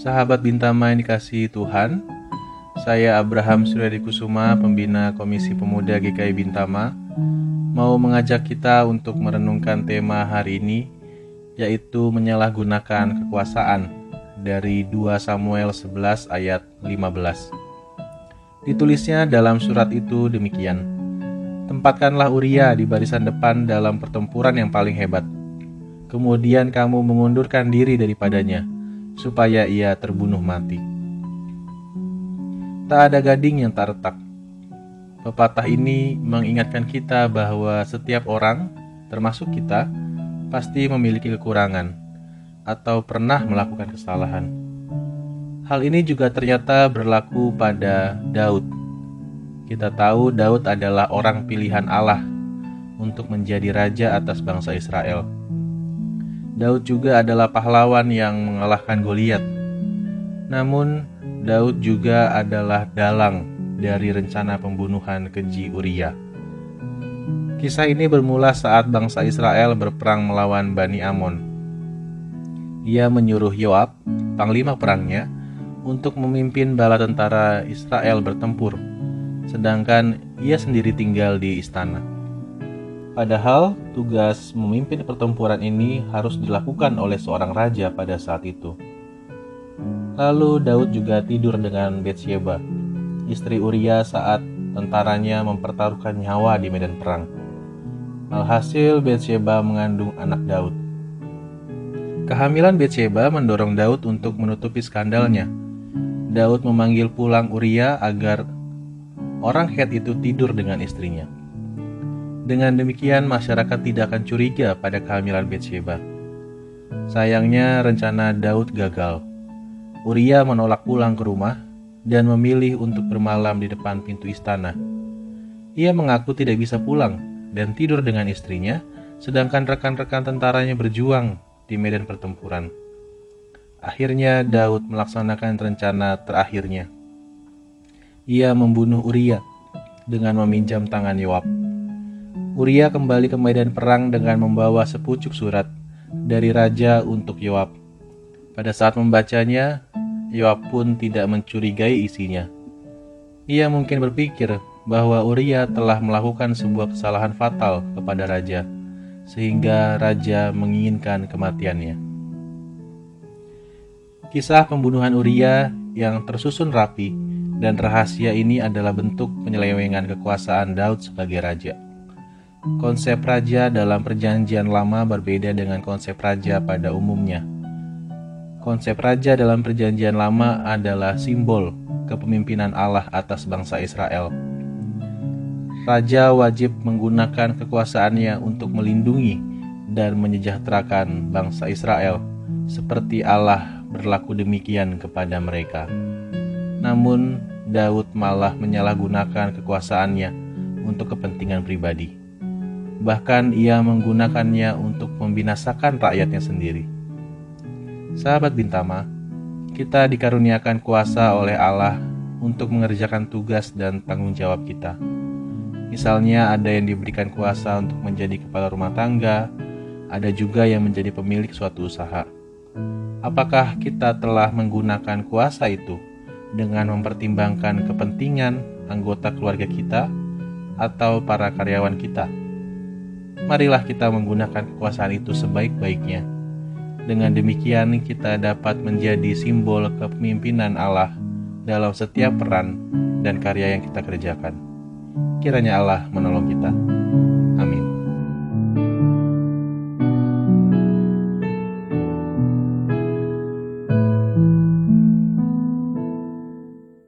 Sahabat Bintama yang dikasihi Tuhan, saya Abraham Suryadi Kusuma, pembina Komisi Pemuda GKI Bintama, mau mengajak kita untuk merenungkan tema hari ini, yaitu menyalahgunakan kekuasaan dari 2 Samuel 11 ayat 15. Ditulisnya dalam surat itu demikian, Tempatkanlah Uria di barisan depan dalam pertempuran yang paling hebat. Kemudian kamu mengundurkan diri daripadanya, supaya ia terbunuh mati. Tak ada gading yang tak retak. Pepatah ini mengingatkan kita bahwa setiap orang, termasuk kita, pasti memiliki kekurangan atau pernah melakukan kesalahan. Hal ini juga ternyata berlaku pada Daud. Kita tahu Daud adalah orang pilihan Allah untuk menjadi raja atas bangsa Israel. Daud juga adalah pahlawan yang mengalahkan Goliat. Namun, Daud juga adalah dalang dari rencana pembunuhan keji Uria. Kisah ini bermula saat bangsa Israel berperang melawan Bani Amon. Ia menyuruh Yoab, panglima perangnya, untuk memimpin bala tentara Israel bertempur, sedangkan ia sendiri tinggal di istana. Padahal tugas memimpin pertempuran ini harus dilakukan oleh seorang raja pada saat itu. Lalu Daud juga tidur dengan Betsyeba, istri Uria saat tentaranya mempertaruhkan nyawa di medan perang. Alhasil Betsyeba mengandung anak Daud. Kehamilan Betsyeba mendorong Daud untuk menutupi skandalnya. Daud memanggil pulang Uria agar orang Het itu tidur dengan istrinya. Dengan demikian, masyarakat tidak akan curiga pada kehamilan Betsheba. Sayangnya, rencana Daud gagal. Uria menolak pulang ke rumah dan memilih untuk bermalam di depan pintu istana. Ia mengaku tidak bisa pulang dan tidur dengan istrinya, sedangkan rekan-rekan tentaranya berjuang di medan pertempuran. Akhirnya, Daud melaksanakan rencana terakhirnya. Ia membunuh Uria dengan meminjam tangan Yoab. Uria kembali ke medan perang dengan membawa sepucuk surat dari raja untuk Yoab. Pada saat membacanya, Yoab pun tidak mencurigai isinya. Ia mungkin berpikir bahwa Uria telah melakukan sebuah kesalahan fatal kepada raja, sehingga raja menginginkan kematiannya. Kisah pembunuhan Uria yang tersusun rapi dan rahasia ini adalah bentuk penyelewengan kekuasaan Daud sebagai raja. Konsep raja dalam Perjanjian Lama berbeda dengan konsep raja pada umumnya. Konsep raja dalam Perjanjian Lama adalah simbol kepemimpinan Allah atas bangsa Israel. Raja wajib menggunakan kekuasaannya untuk melindungi dan menyejahterakan bangsa Israel, seperti Allah berlaku demikian kepada mereka. Namun, Daud malah menyalahgunakan kekuasaannya untuk kepentingan pribadi bahkan ia menggunakannya untuk membinasakan rakyatnya sendiri. Sahabat Bintama, kita dikaruniakan kuasa oleh Allah untuk mengerjakan tugas dan tanggung jawab kita. Misalnya ada yang diberikan kuasa untuk menjadi kepala rumah tangga, ada juga yang menjadi pemilik suatu usaha. Apakah kita telah menggunakan kuasa itu dengan mempertimbangkan kepentingan anggota keluarga kita atau para karyawan kita? Marilah kita menggunakan kekuasaan itu sebaik-baiknya. Dengan demikian, kita dapat menjadi simbol kepemimpinan Allah dalam setiap peran dan karya yang kita kerjakan. Kiranya Allah menolong kita.